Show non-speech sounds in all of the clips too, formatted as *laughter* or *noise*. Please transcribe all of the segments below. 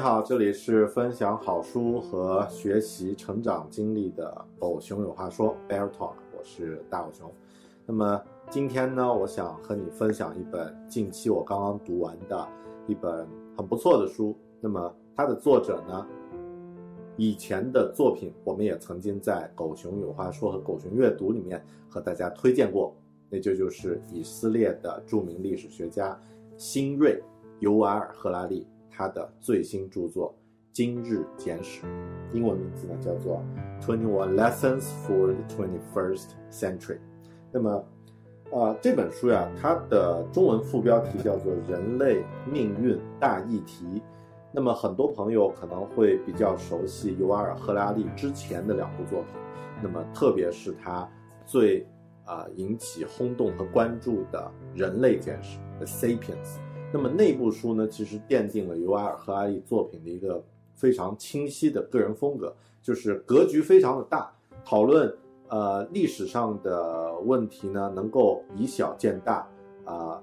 你好，这里是分享好书和学习成长经历的狗熊有话说 Bear Talk，我是大狗熊。那么今天呢，我想和你分享一本近期我刚刚读完的一本很不错的书。那么它的作者呢，以前的作品我们也曾经在狗熊有话说和狗熊阅读里面和大家推荐过，那就就是以色列的著名历史学家辛瑞尤瓦尔赫拉利。他的最新著作《今日简史》，英文名字呢叫做《Twenty One Lessons for the Twenty First Century》。那么，呃，这本书呀，它的中文副标题叫做《人类命运大议题》。那么，很多朋友可能会比较熟悉尤瓦尔·赫拉利之前的两部作品。那么，特别是他最啊引起轰动和关注的《人类简史》《The Sapiens》。那么那部书呢，其实奠定了尤瓦尔·赫拉利作品的一个非常清晰的个人风格，就是格局非常的大，讨论呃历史上的问题呢，能够以小见大，啊，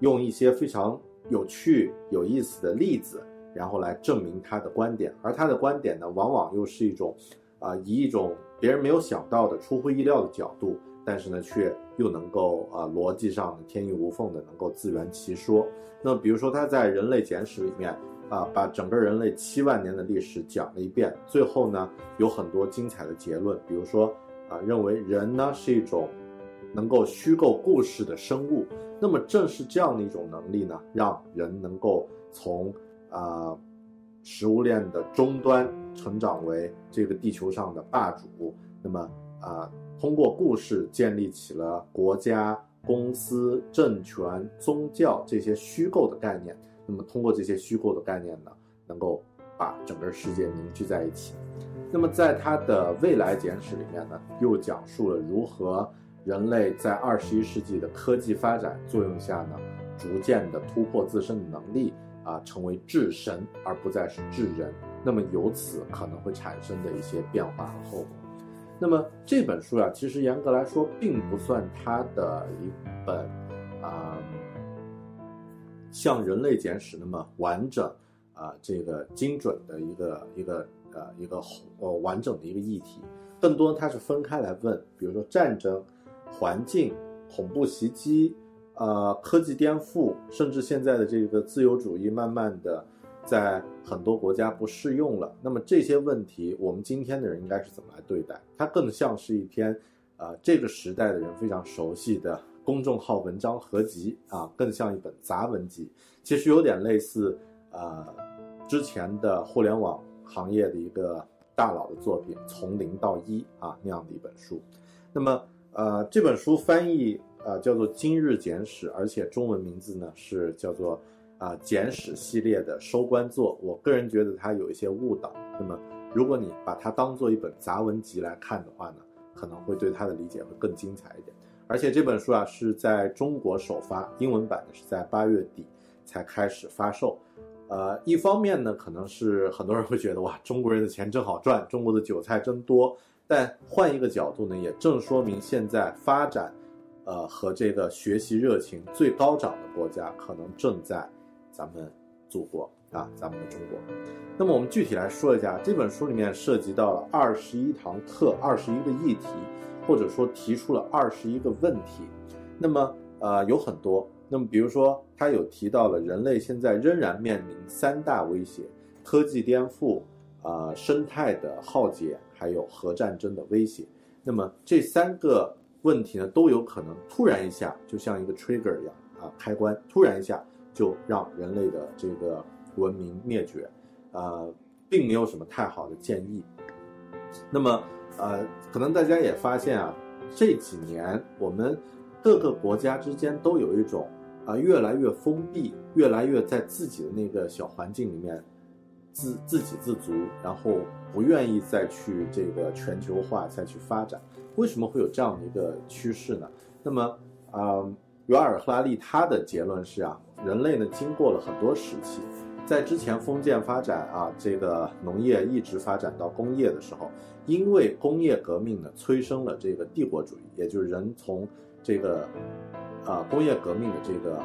用一些非常有趣、有意思的例子，然后来证明他的观点，而他的观点呢，往往又是一种，啊，以一种别人没有想到的、出乎意料的角度。但是呢，却又能够啊逻辑上天衣无缝的能够自圆其说。那比如说他在《人类简史》里面啊，把整个人类七万年的历史讲了一遍，最后呢有很多精彩的结论。比如说啊，认为人呢是一种能够虚构故事的生物。那么正是这样的一种能力呢，让人能够从啊食物链的终端成长为这个地球上的霸主。那么啊。通过故事建立起了国家、公司、政权、宗教这些虚构的概念。那么，通过这些虚构的概念呢，能够把整个世界凝聚在一起。那么，在他的未来简史里面呢，又讲述了如何人类在二十一世纪的科技发展作用下呢，逐渐的突破自身的能力啊，成为智神而不再是智人。那么，由此可能会产生的一些变化和后果。那么这本书呀，其实严格来说并不算它的一本啊，像《人类简史》那么完整啊，这个精准的一个一个呃一个呃完整的一个议题。更多它是分开来问，比如说战争、环境、恐怖袭击、呃科技颠覆，甚至现在的这个自由主义，慢慢的。在很多国家不适用了，那么这些问题，我们今天的人应该是怎么来对待？它更像是一篇，呃，这个时代的人非常熟悉的公众号文章合集啊，更像一本杂文集。其实有点类似，呃，之前的互联网行业的一个大佬的作品《从零到一》啊那样的一本书。那么，呃，这本书翻译呃叫做《今日简史》，而且中文名字呢是叫做。啊，简史系列的收官作，我个人觉得它有一些误导。那么，如果你把它当做一本杂文集来看的话呢，可能会对它的理解会更精彩一点。而且这本书啊是在中国首发，英文版呢是在八月底才开始发售。呃，一方面呢，可能是很多人会觉得哇，中国人的钱真好赚，中国的韭菜真多。但换一个角度呢，也正说明现在发展，呃和这个学习热情最高涨的国家，可能正在咱们祖国啊，咱们的中国。那么我们具体来说一下，这本书里面涉及到了二十一堂课，二十一个议题，或者说提出了二十一个问题。那么呃有很多，那么比如说他有提到了人类现在仍然面临三大威胁：科技颠覆。啊，生态的浩劫，还有核战争的威胁，那么这三个问题呢，都有可能突然一下，就像一个 trigger 一样啊，开关突然一下就让人类的这个文明灭绝，呃，并没有什么太好的建议。那么，呃，可能大家也发现啊，这几年我们各个国家之间都有一种啊，越来越封闭，越来越在自己的那个小环境里面。自自给自足，然后不愿意再去这个全球化再去发展，为什么会有这样的一个趋势呢？那么啊，尤尔赫拉利他的结论是啊，人类呢经过了很多时期，在之前封建发展啊，这个农业一直发展到工业的时候，因为工业革命呢催生了这个帝国主义，也就是人从这个啊工业革命的这个。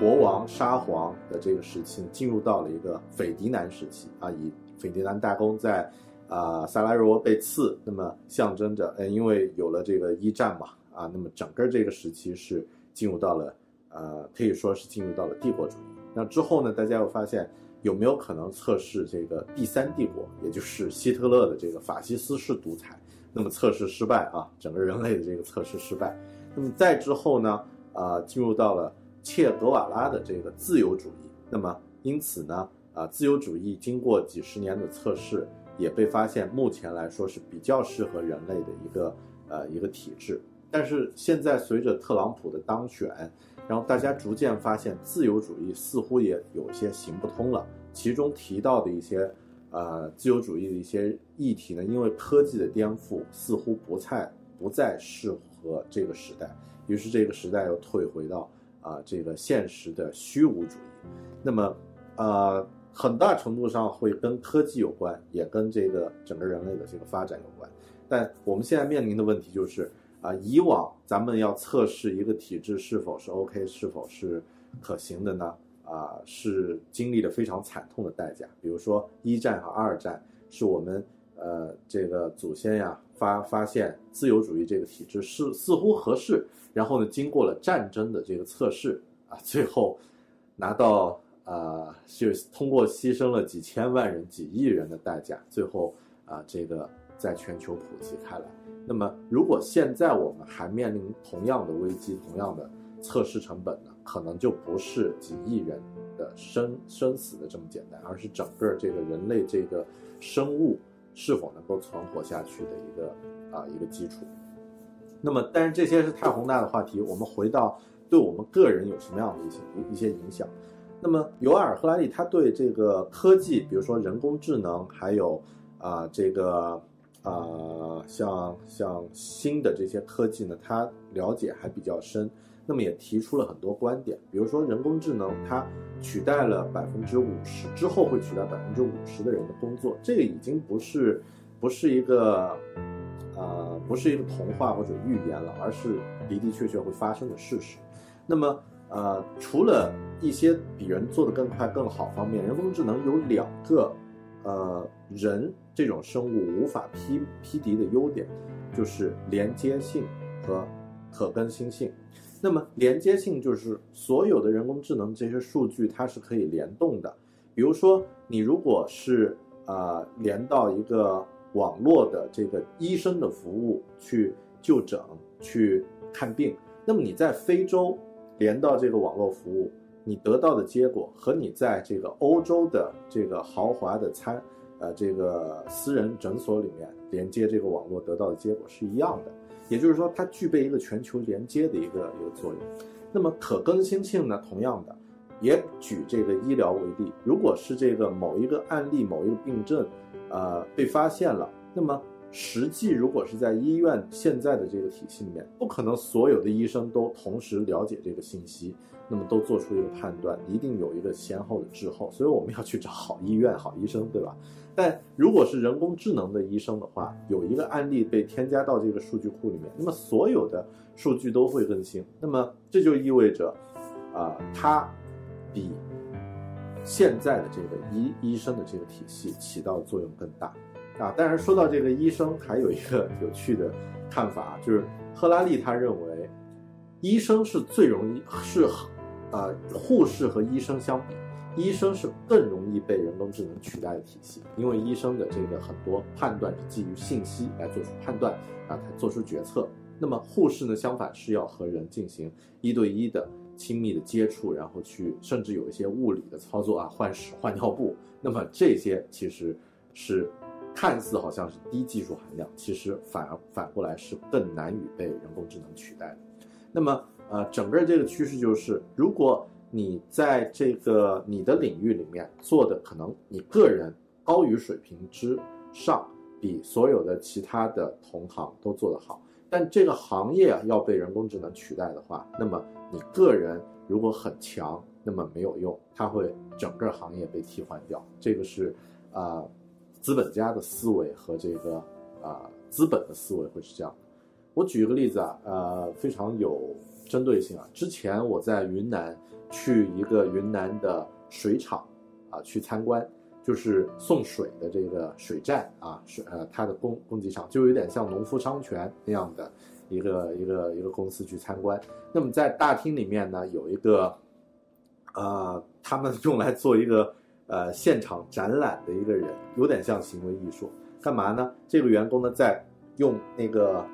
国王沙皇的这个时期进入到了一个斐迪南时期啊，以斐迪南大公在啊萨拉热窝被刺，那么象征着，呃，因为有了这个一战嘛，啊，那么整个这个时期是进入到了，呃，可以说是进入到了帝国主义。那之后呢，大家又发现有没有可能测试这个第三帝国，也就是希特勒的这个法西斯式独裁？那么测试失败啊，整个人类的这个测试失败。那么再之后呢，啊，进入到了。切格瓦拉的这个自由主义，那么因此呢，啊，自由主义经过几十年的测试，也被发现目前来说是比较适合人类的一个呃一个体制。但是现在随着特朗普的当选，然后大家逐渐发现自由主义似乎也有些行不通了。其中提到的一些呃自由主义的一些议题呢，因为科技的颠覆，似乎不再不再适合这个时代，于是这个时代又退回到。啊，这个现实的虚无主义，那么，呃，很大程度上会跟科技有关，也跟这个整个人类的这个发展有关。但我们现在面临的问题就是，啊，以往咱们要测试一个体制是否是 OK，是否是可行的呢？啊，是经历了非常惨痛的代价。比如说一战和二战，是我们呃这个祖先呀发发现自由主义这个体制是似乎合适。然后呢，经过了战争的这个测试啊，最后拿到啊，是通过牺牲了几千万人、几亿人的代价，最后啊，这个在全球普及开来。那么，如果现在我们还面临同样的危机、同样的测试成本呢，可能就不是几亿人的生生死的这么简单，而是整个这个人类这个生物是否能够存活下去的一个啊一个基础。那么，但是这些是太宏大的话题。我们回到对我们个人有什么样的一些一些影响？那么，尤尔赫拉利他对这个科技，比如说人工智能，还有啊这个啊像像新的这些科技呢，他了解还比较深。那么也提出了很多观点，比如说人工智能它取代了百分之五十之后会取代百分之五十的人的工作，这个已经不是不是一个。呃，不是一个童话或者预言了，而是的的确确会发生的事实。那么，呃，除了一些比人做得更快更好方面，人工智能有两个，呃，人这种生物无法匹匹敌的优点，就是连接性和可更新性。那么，连接性就是所有的人工智能这些数据它是可以联动的。比如说，你如果是呃连到一个。网络的这个医生的服务去就诊、去看病，那么你在非洲连到这个网络服务，你得到的结果和你在这个欧洲的这个豪华的餐，呃，这个私人诊所里面连接这个网络得到的结果是一样的。也就是说，它具备一个全球连接的一个一个作用。那么可更新性呢？同样的，也举这个医疗为例，如果是这个某一个案例、某一个病症。呃，被发现了。那么，实际如果是在医院现在的这个体系里面，不可能所有的医生都同时了解这个信息。那么都做出一个判断，一定有一个先后的滞后，所以我们要去找好医院、好医生，对吧？但如果是人工智能的医生的话，有一个案例被添加到这个数据库里面，那么所有的数据都会更新，那么这就意味着，啊，它比现在的这个医医生的这个体系起到作用更大，啊，当然说到这个医生，还有一个 *laughs* 有趣的看法，就是赫拉利他认为，医生是最容易是，呃，护士和医生相比。医生是更容易被人工智能取代的体系，因为医生的这个很多判断是基于信息来做出判断啊，他做出决策。那么护士呢，相反是要和人进行一对一的亲密的接触，然后去甚至有一些物理的操作啊，换屎、换尿布。那么这些其实是看似好像是低技术含量，其实反而反过来是更难以被人工智能取代的。那么呃，整个这个趋势就是，如果你在这个你的领域里面做的可能你个人高于水平之上，比所有的其他的同行都做得好，但这个行业要被人工智能取代的话，那么你个人如果很强，那么没有用，它会整个行业被替换掉。这个是啊，资本家的思维和这个啊资本的思维会是这样。我举一个例子啊，呃，非常有针对性啊，之前我在云南。去一个云南的水厂，啊，去参观，就是送水的这个水站啊，水呃，它的供供给厂就有点像农夫山泉那样的一个一个一个公司去参观。那么在大厅里面呢，有一个，呃，他们用来做一个呃现场展览的一个人，有点像行为艺术。干嘛呢？这个员工呢在用那个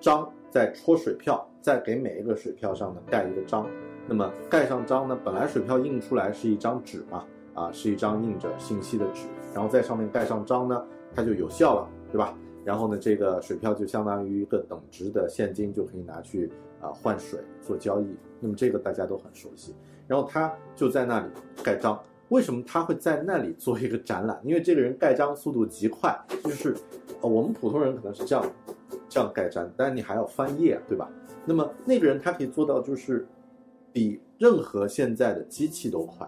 章在戳水票，再给每一个水票上呢盖一个章。那么盖上章呢？本来水票印出来是一张纸嘛，啊，是一张印着信息的纸，然后在上面盖上章呢，它就有效了，对吧？然后呢，这个水票就相当于一个等值的现金，就可以拿去啊换水做交易。那么这个大家都很熟悉。然后他就在那里盖章。为什么他会在那里做一个展览？因为这个人盖章速度极快，就是呃我们普通人可能是这样这样盖章，但你还要翻页，对吧？那么那个人他可以做到就是。比任何现在的机器都快，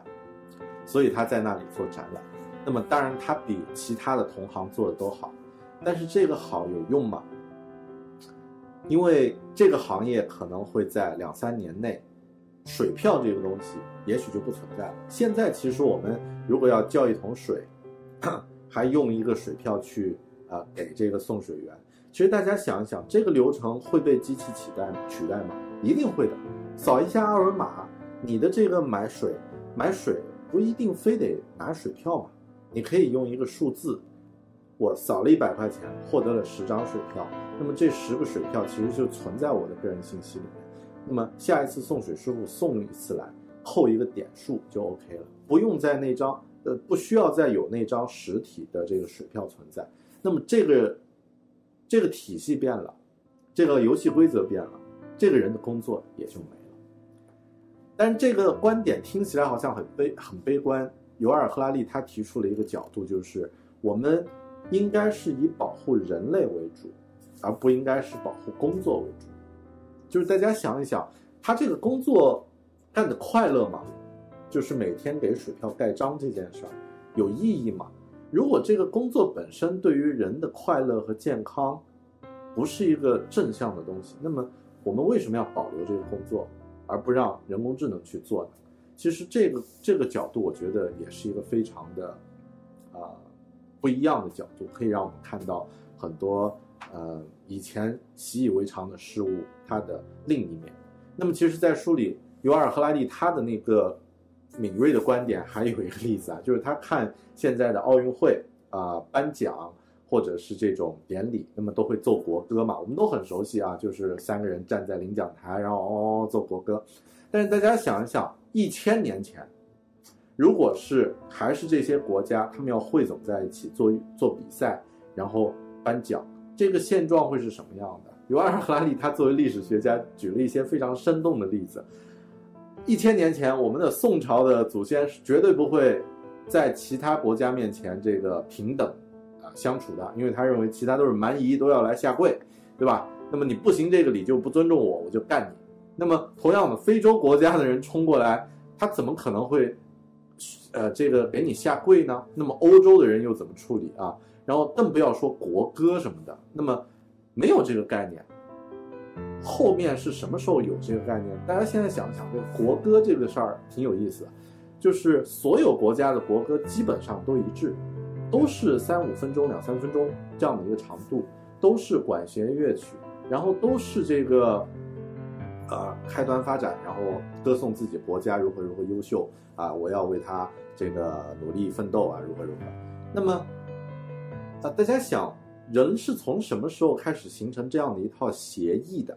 所以他在那里做展览。那么当然，他比其他的同行做的都好。但是这个好有用吗？因为这个行业可能会在两三年内，水票这个东西也许就不存在了。现在其实我们如果要叫一桶水，*coughs* 还用一个水票去啊给这个送水员。其实大家想一想，这个流程会被机器取代取代吗？一定会的。扫一下二维码，你的这个买水买水不一定非得拿水票嘛？你可以用一个数字，我扫了一百块钱，获得了十张水票，那么这十个水票其实就存在我的个人信息里面。那么下一次送水师傅送一次来，扣一个点数就 OK 了，不用在那张呃不需要再有那张实体的这个水票存在。那么这个这个体系变了，这个游戏规则变了，这个人的工作也就没了。但是这个观点听起来好像很悲很悲观。尤尔·赫拉利他提出了一个角度，就是我们应该是以保护人类为主，而不应该是保护工作为主。就是大家想一想，他这个工作干的快乐吗？就是每天给水票盖章这件事儿有意义吗？如果这个工作本身对于人的快乐和健康不是一个正向的东西，那么我们为什么要保留这个工作？而不让人工智能去做呢？其实这个这个角度，我觉得也是一个非常的，啊，不一样的角度，可以让我们看到很多呃以前习以为常的事物它的另一面。那么，其实，在书里，尤尔·赫拉利他的那个敏锐的观点还有一个例子啊，就是他看现在的奥运会啊颁奖。或者是这种典礼，那么都会奏国歌嘛？我们都很熟悉啊，就是三个人站在领奖台，然后哦奏国歌。但是大家想一想，一千年前，如果是还是这些国家，他们要汇总在一起做做比赛，然后颁奖，这个现状会是什么样的？尤尔·赫拉利他作为历史学家举了一些非常生动的例子。一千年前，我们的宋朝的祖先是绝对不会在其他国家面前这个平等啊。相处的，因为他认为其他都是蛮夷，都要来下跪，对吧？那么你不行这个礼就不尊重我，我就干你。那么同样的，非洲国家的人冲过来，他怎么可能会，呃，这个给你下跪呢？那么欧洲的人又怎么处理啊？然后更不要说国歌什么的，那么没有这个概念。后面是什么时候有这个概念？大家现在想想，这个国歌这个事儿挺有意思，就是所有国家的国歌基本上都一致，都是三五分钟、两三分钟这样的一个长度，都是管弦乐曲，然后都是这个，呃，开端发展，然后歌颂自己国家如何如何优秀啊，我要为他这个努力奋斗啊，如何如何。那么，啊，大家想，人是从什么时候开始形成这样的一套协议的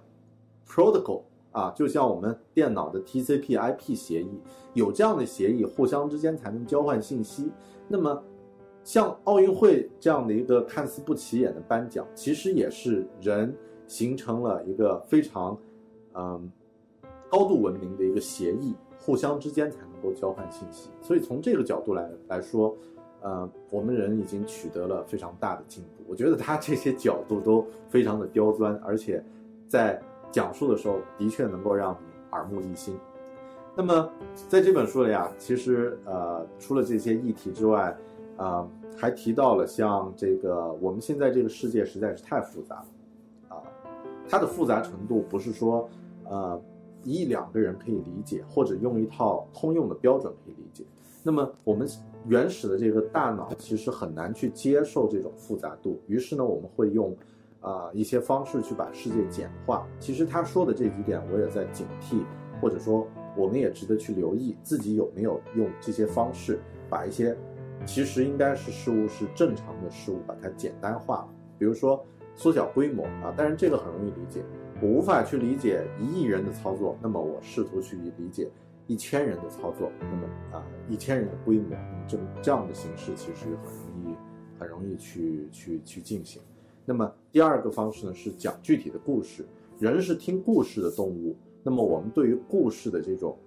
？Protocol 啊，就像我们电脑的 TCP/IP 协议，有这样的协议，互相之间才能交换信息。那么，像奥运会这样的一个看似不起眼的颁奖，其实也是人形成了一个非常，嗯，高度文明的一个协议，互相之间才能够交换信息。所以从这个角度来来说，呃，我们人已经取得了非常大的进步。我觉得他这些角度都非常的刁钻，而且在。讲述的时候的确能够让你耳目一新。那么在这本书里啊，其实呃除了这些议题之外，啊还提到了像这个我们现在这个世界实在是太复杂了，啊，它的复杂程度不是说呃一两个人可以理解，或者用一套通用的标准可以理解。那么我们原始的这个大脑其实很难去接受这种复杂度，于是呢我们会用。啊，一些方式去把世界简化。其实他说的这几点，我也在警惕，或者说，我们也值得去留意自己有没有用这些方式，把一些其实应该是事物是正常的事物，把它简单化。比如说缩小规模啊，但是这个很容易理解。我无法去理解一亿人的操作，那么我试图去理解一千人的操作。那么啊，一千人的规模，这这样的形式其实很容易，很容易去去去进行。那么第二个方式呢，是讲具体的故事。人是听故事的动物，那么我们对于故事的这种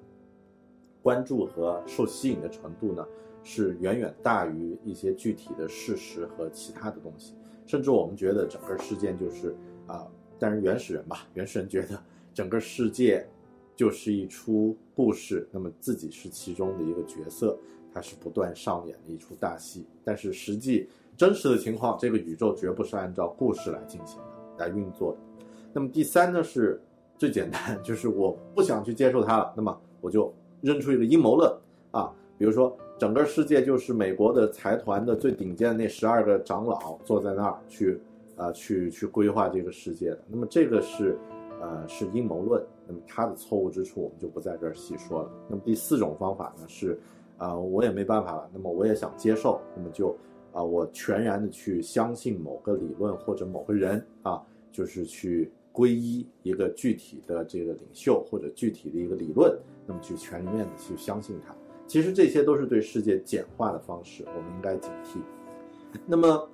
关注和受吸引的程度呢，是远远大于一些具体的事实和其他的东西。甚至我们觉得整个事件就是啊，但是原始人吧，原始人觉得整个世界就是一出故事，那么自己是其中的一个角色，它是不断上演的一出大戏。但是实际。真实的情况，这个宇宙绝不是按照故事来进行的，来运作的。那么第三呢，是最简单，*laughs* 就是我不想去接受它了，那么我就扔出一个阴谋论啊，比如说整个世界就是美国的财团的最顶尖的那十二个长老坐在那儿去，啊，去去规划这个世界的。那么这个是，呃，是阴谋论。那么它的错误之处，我们就不在这儿细说了。那么第四种方法呢，是，啊，我也没办法了，那么我也想接受，那么就。啊，我全然的去相信某个理论或者某个人啊，就是去皈依一个具体的这个领袖或者具体的一个理论，那么去全面的去相信它。其实这些都是对世界简化的方式，我们应该警惕。那么，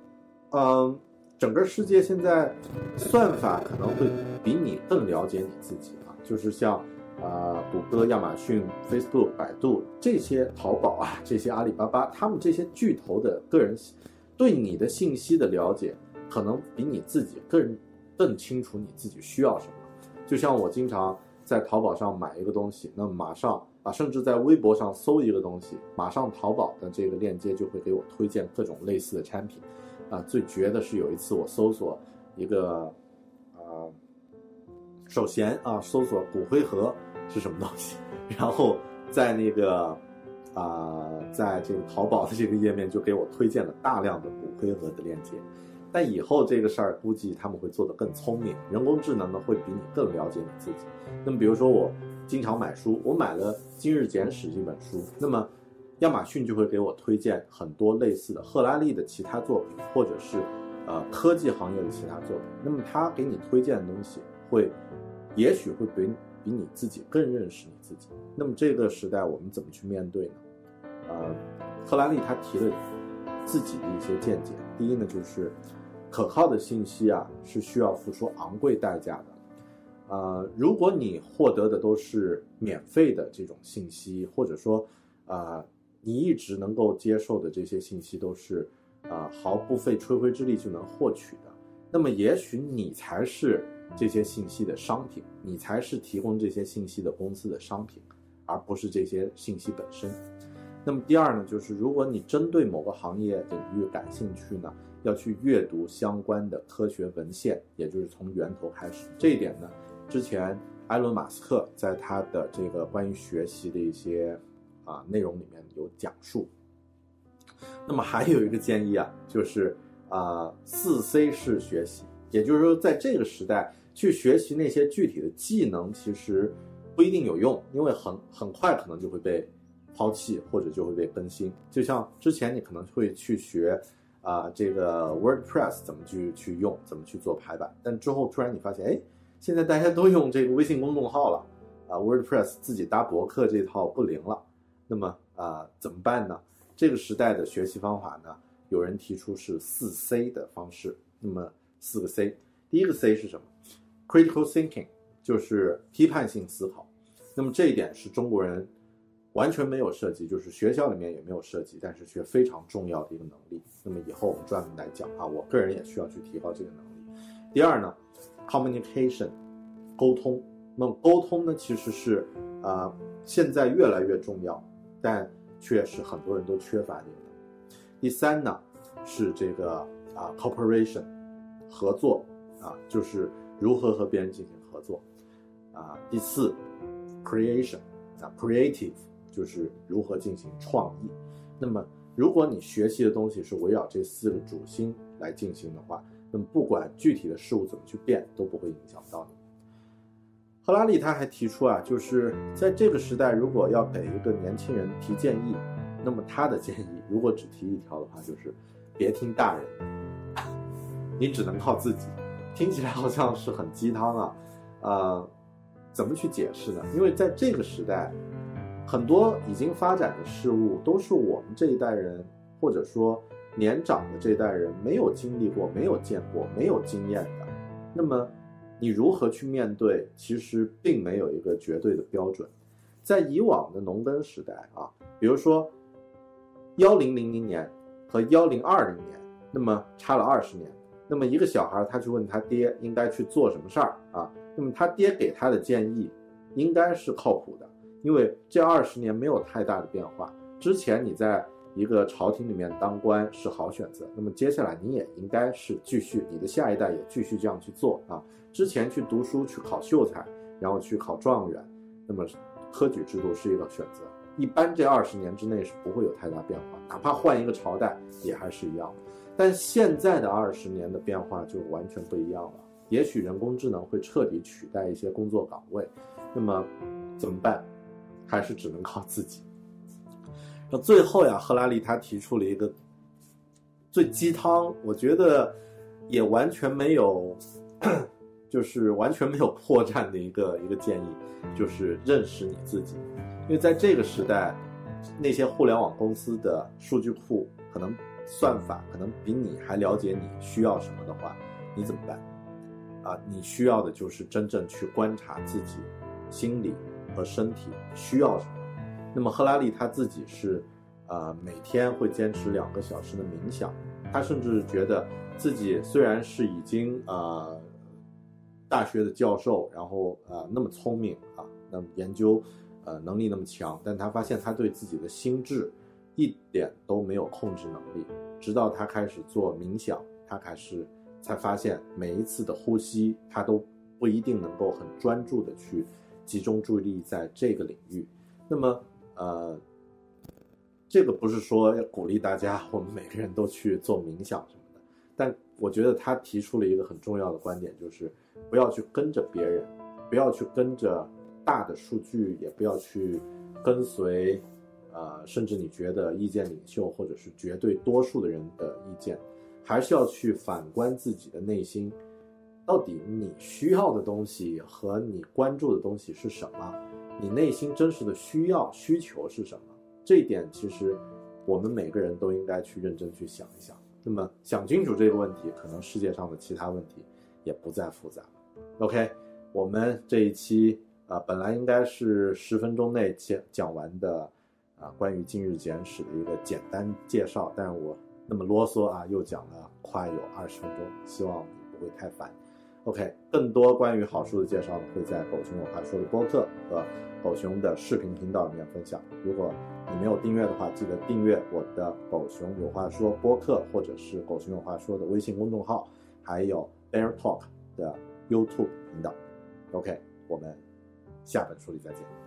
嗯，整个世界现在算法可能会比你更了解你自己啊，就是像。啊，谷歌、亚马逊、Facebook、百度这些淘宝啊，这些阿里巴巴，他们这些巨头的个人对你的信息的了解，可能比你自己更更清楚你自己需要什么。就像我经常在淘宝上买一个东西，那马上啊，甚至在微博上搜一个东西，马上淘宝的这个链接就会给我推荐各种类似的产品。啊，最绝的是有一次我搜索一个啊首先啊，搜索骨灰盒。是什么东西？然后在那个啊，在这个淘宝的这个页面就给我推荐了大量的骨灰盒的链接。但以后这个事儿估计他们会做得更聪明，人工智能呢会比你更了解你自己。那么比如说我经常买书，我买了《今日简史》这本书，那么亚马逊就会给我推荐很多类似的赫拉利的其他作品，或者是呃科技行业的其他作品。那么他给你推荐的东西会，也许会比。比你自己更认识你自己，那么这个时代我们怎么去面对呢？呃，赫拉利他提了自己的一些见解。第一呢，就是可靠的信息啊是需要付出昂贵代价的。呃，如果你获得的都是免费的这种信息，或者说啊你一直能够接受的这些信息都是啊毫不费吹灰之力就能获取的，那么也许你才是这些信息的商品，你才是提供这些信息的公司的商品，而不是这些信息本身。那么第二呢，就是如果你针对某个行业领域感兴趣呢，要去阅读相关的科学文献，也就是从源头开始。这一点呢，之前埃伦·马斯克在他的这个关于学习的一些啊内容里面有讲述。那么还有一个建议啊，就是啊四 C 式学习，也就是说在这个时代去学习那些具体的技能，其实不一定有用，因为很很快可能就会被。抛弃或者就会被更新，就像之前你可能会去学，啊，这个 WordPress 怎么去去用，怎么去做排版，但之后突然你发现，哎，现在大家都用这个微信公众号了，啊，WordPress 自己搭博客这套不灵了，那么啊，怎么办呢？这个时代的学习方法呢，有人提出是四 C 的方式，那么四个 C，第一个 C 是什么？Critical thinking，就是批判性思考，那么这一点是中国人。完全没有涉及，就是学校里面也没有涉及，但是却非常重要的一个能力。那么以后我们专门来讲啊，我个人也需要去提高这个能力。第二呢，communication，沟通。那么沟通呢，其实是啊，现在越来越重要，但却是很多人都缺乏的。第三呢，是这个啊，cooperation，合作啊，就是如何和别人进行合作啊。第四，creation，啊，creative。就是如何进行创意。那么，如果你学习的东西是围绕这四个主心来进行的话，那么不管具体的事物怎么去变，都不会影响到你。赫拉利他还提出啊，就是在这个时代，如果要给一个年轻人提建议，那么他的建议如果只提一条的话，就是别听大人，你只能靠自己。听起来好像是很鸡汤啊，呃，怎么去解释呢？因为在这个时代。很多已经发展的事物都是我们这一代人，或者说年长的这一代人没有经历过、没有见过、没有经验的。那么，你如何去面对？其实并没有一个绝对的标准。在以往的农耕时代啊，比如说幺零零零年和幺零二零年，那么差了二十年。那么一个小孩他去问他爹应该去做什么事儿啊？那么他爹给他的建议应该是靠谱的。因为这二十年没有太大的变化，之前你在一个朝廷里面当官是好选择，那么接下来你也应该是继续，你的下一代也继续这样去做啊。之前去读书去考秀才，然后去考状元，那么科举制度是一个选择。一般这二十年之内是不会有太大变化，哪怕换一个朝代也还是一样。但现在的二十年的变化就完全不一样了，也许人工智能会彻底取代一些工作岗位，那么怎么办？还是只能靠自己。那最后呀，赫拉利他提出了一个最鸡汤，我觉得也完全没有，*clears throat* 就是完全没有破绽的一个一个建议，就是认识你自己。因为在这个时代，那些互联网公司的数据库可能算法可能比你还了解你需要什么的话，你怎么办？啊，你需要的就是真正去观察自己心理。和身体需要什么？那么赫拉利他自己是，呃，每天会坚持两个小时的冥想。他甚至觉得自己虽然是已经呃大学的教授，然后呃那么聪明啊，那么研究呃能力那么强，但他发现他对自己的心智一点都没有控制能力。直到他开始做冥想，他开始才发现每一次的呼吸，他都不一定能够很专注的去。集中注意力在这个领域，那么呃，这个不是说要鼓励大家，我们每个人都去做冥想什么的。但我觉得他提出了一个很重要的观点，就是不要去跟着别人，不要去跟着大的数据，也不要去跟随，呃，甚至你觉得意见领袖或者是绝对多数的人的意见，还是要去反观自己的内心。到底你需要的东西和你关注的东西是什么？你内心真实的需要需求是什么？这一点其实我们每个人都应该去认真去想一想。那么想清楚这个问题，可能世界上的其他问题也不再复杂。OK，我们这一期啊，本来应该是十分钟内讲讲完的啊，关于今日简史的一个简单介绍，但我那么啰嗦啊，又讲了快有二十分钟，希望你不会太烦。OK，更多关于好书的介绍呢，会在狗熊有话说的播客和狗熊的视频频道里面分享。如果你没有订阅的话，记得订阅我的狗熊有话说播客，或者是狗熊有话说的微信公众号，还有 Bear Talk 的 YouTube 频道。OK，我们下本书里再见。